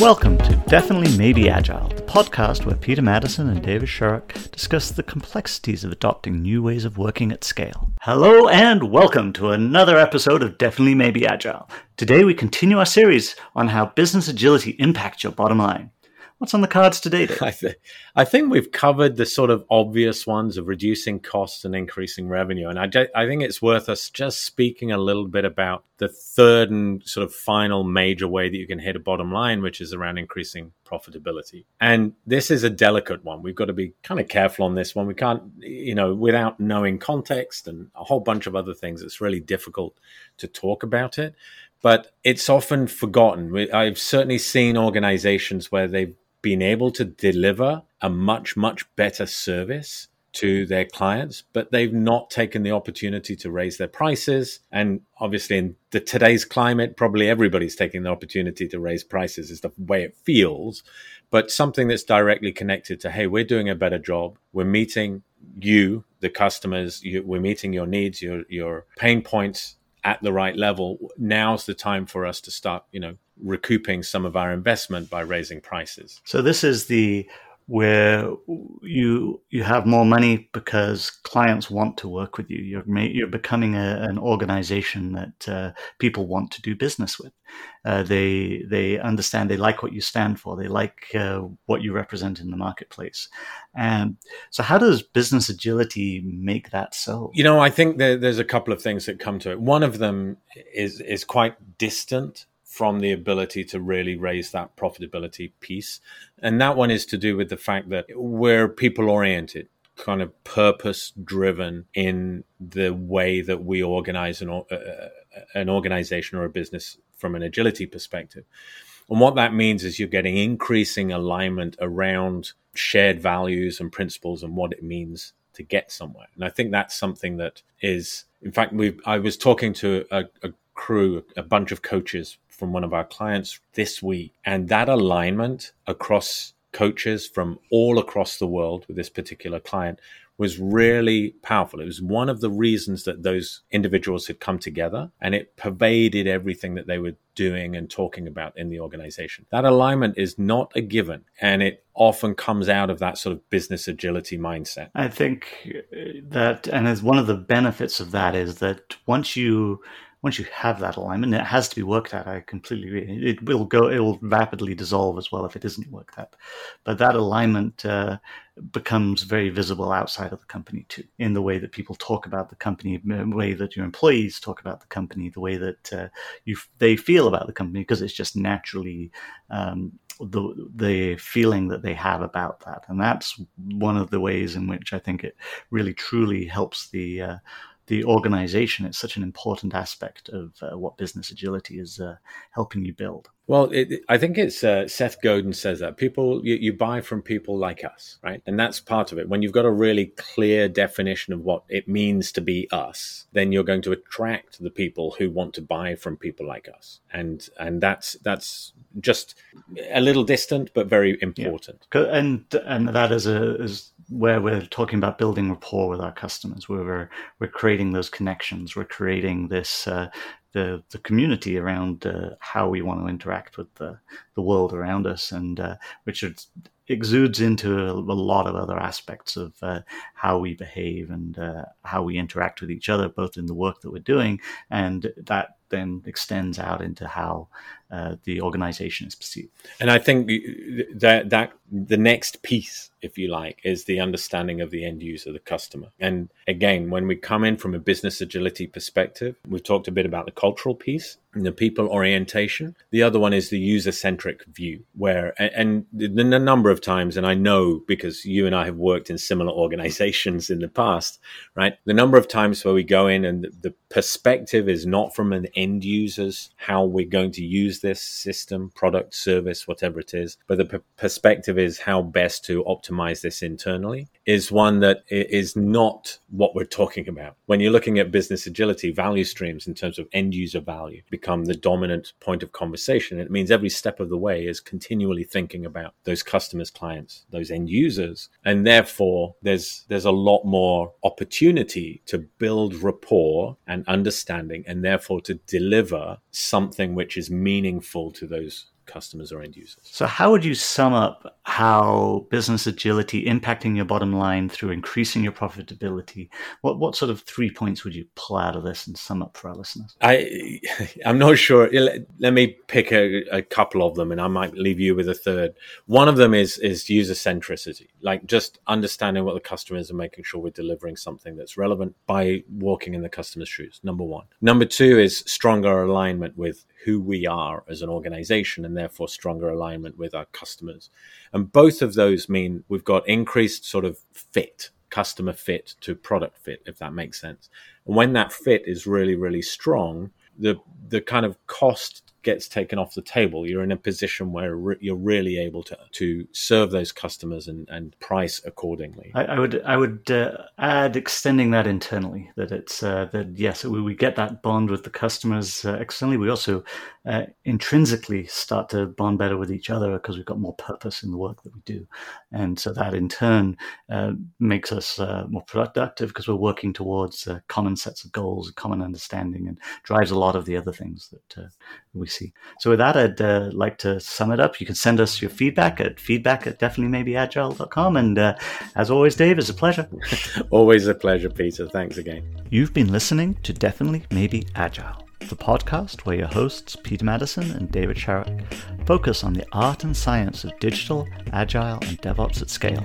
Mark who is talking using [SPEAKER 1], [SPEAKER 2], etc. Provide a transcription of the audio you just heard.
[SPEAKER 1] Welcome to Definitely Maybe Agile, the podcast where Peter Madison and David Sharrock discuss the complexities of adopting new ways of working at scale. Hello and welcome to another episode of Definitely Maybe Agile. Today we continue our series on how business agility impacts your bottom line. What's on the cards today, Dave?
[SPEAKER 2] I, th- I think we've covered the sort of obvious ones of reducing costs and increasing revenue. And I, I think it's worth us just speaking a little bit about the third and sort of final major way that you can hit a bottom line, which is around increasing profitability. And this is a delicate one. We've got to be kind of careful on this one. We can't, you know, without knowing context and a whole bunch of other things, it's really difficult to talk about it but it's often forgotten. I've certainly seen organizations where they've been able to deliver a much, much better service to their clients, but they've not taken the opportunity to raise their prices. And obviously, in the, today's climate, probably everybody's taking the opportunity to raise prices, is the way it feels. But something that's directly connected to, hey, we're doing a better job. We're meeting you, the customers. You, we're meeting your needs, your your pain points at the right level. Now's the time for us to start, you know, recouping some of our investment by raising prices.
[SPEAKER 1] So this is the where you you have more money because clients want to work with you. You're you're becoming a, an organization that uh, people want to do business with. Uh, they they understand. They like what you stand for. They like uh, what you represent in the marketplace. And so, how does business agility make that so?
[SPEAKER 2] You know, I think there, there's a couple of things that come to it. One of them is is quite distant from the ability to really raise that profitability piece. And that one is to do with the fact that we're people oriented, kind of purpose driven in the way that we organize an, uh, an organization or a business from an agility perspective. And what that means is you're getting increasing alignment around shared values and principles and what it means to get somewhere. And I think that's something that is, in fact, we I was talking to a, a crew, a bunch of coaches from one of our clients this week. And that alignment across coaches from all across the world with this particular client was really powerful. It was one of the reasons that those individuals had come together and it pervaded everything that they were doing and talking about in the organization. That alignment is not a given and it often comes out of that sort of business agility mindset.
[SPEAKER 1] I think that, and as one of the benefits of that is that once you once you have that alignment, it has to be worked at. I completely agree. It will go. It will rapidly dissolve as well if it isn't worked at. But that alignment uh, becomes very visible outside of the company too, in the way that people talk about the company, the way that your employees talk about the company, the way that uh, you they feel about the company, because it's just naturally. Um, the the feeling that they have about that, and that's one of the ways in which I think it really truly helps the uh, the organization. It's such an important aspect of uh, what business agility is uh, helping you build.
[SPEAKER 2] Well, it, I think it's uh, Seth Godin says that people you, you, buy from people like us, right? And that's part of it. When you've got a really clear definition of what it means to be us, then you're going to attract the people who want to buy from people like us, and and that's that's just a little distant but very important.
[SPEAKER 1] Yeah. And and that is a is where we're talking about building rapport with our customers, where we're we're creating those connections, we're creating this uh, the the community around uh, how we want to interact with the the world around us, and uh, which exudes into a, a, lot of other aspects of uh, how we behave and uh, how we interact with each other, both in the work that we're doing, and that then extends out into how uh, the organization is perceived.
[SPEAKER 2] And I think that that the next piece, if you like, is the understanding of the end user, the customer. And again, when we come in from a business agility perspective, we've talked a bit about the cultural piece and the people orientation. The other one is the user centric view, where and, and the number of times, and I know because you and I have worked in similar organizations in the past, right? The number of times where we go in and the perspective is not from an end user's how we're going to use this system, product, service, whatever it is, but the p- perspective is how best to optimize this internally is one that is not what we're talking about. When you're looking at business agility, value streams in terms of end user value become the dominant point of conversation. It means every step of the way is continually thinking about those customers, clients, those end users. And therefore there's there's a lot more opportunity to build rapport and understanding and therefore to deliver something which is meaningful to those customers or end users.
[SPEAKER 1] So, how would you sum up how business agility impacting your bottom line through increasing your profitability? What what sort of three points would you pull out of this and sum up for our listeners?
[SPEAKER 2] I I'm not sure. Let me pick a, a couple of them, and I might leave you with a third. One of them is is user centricity, like just understanding what the customer is and making sure we're delivering something that's relevant by walking in the customer's shoes. Number one. Number two is stronger alignment with who we are as an organization and therefore stronger alignment with our customers. And both of those mean we've got increased sort of fit, customer fit to product fit, if that makes sense. And when that fit is really, really strong, the the kind of cost gets taken off the table. You're in a position where re- you're really able to to serve those customers and, and price accordingly.
[SPEAKER 1] I, I would I would uh, add extending that internally that it's uh, that yes we, we get that bond with the customers uh, externally. We also uh, intrinsically start to bond better with each other because we've got more purpose in the work that we do, and so that in turn uh, makes us uh, more productive because we're working towards common sets of goals, common understanding, and drives a lot of the other things that we see. So with that, I'd uh, like to sum it up. You can send us your feedback at feedback at definitelymaybeagile.com. And uh, as always, Dave, it's a pleasure.
[SPEAKER 2] always a pleasure, Peter. Thanks again.
[SPEAKER 1] You've been listening to Definitely Maybe Agile, the podcast where your hosts, Peter Madison and David Sharrock, focus on the art and science of digital, agile, and DevOps at scale.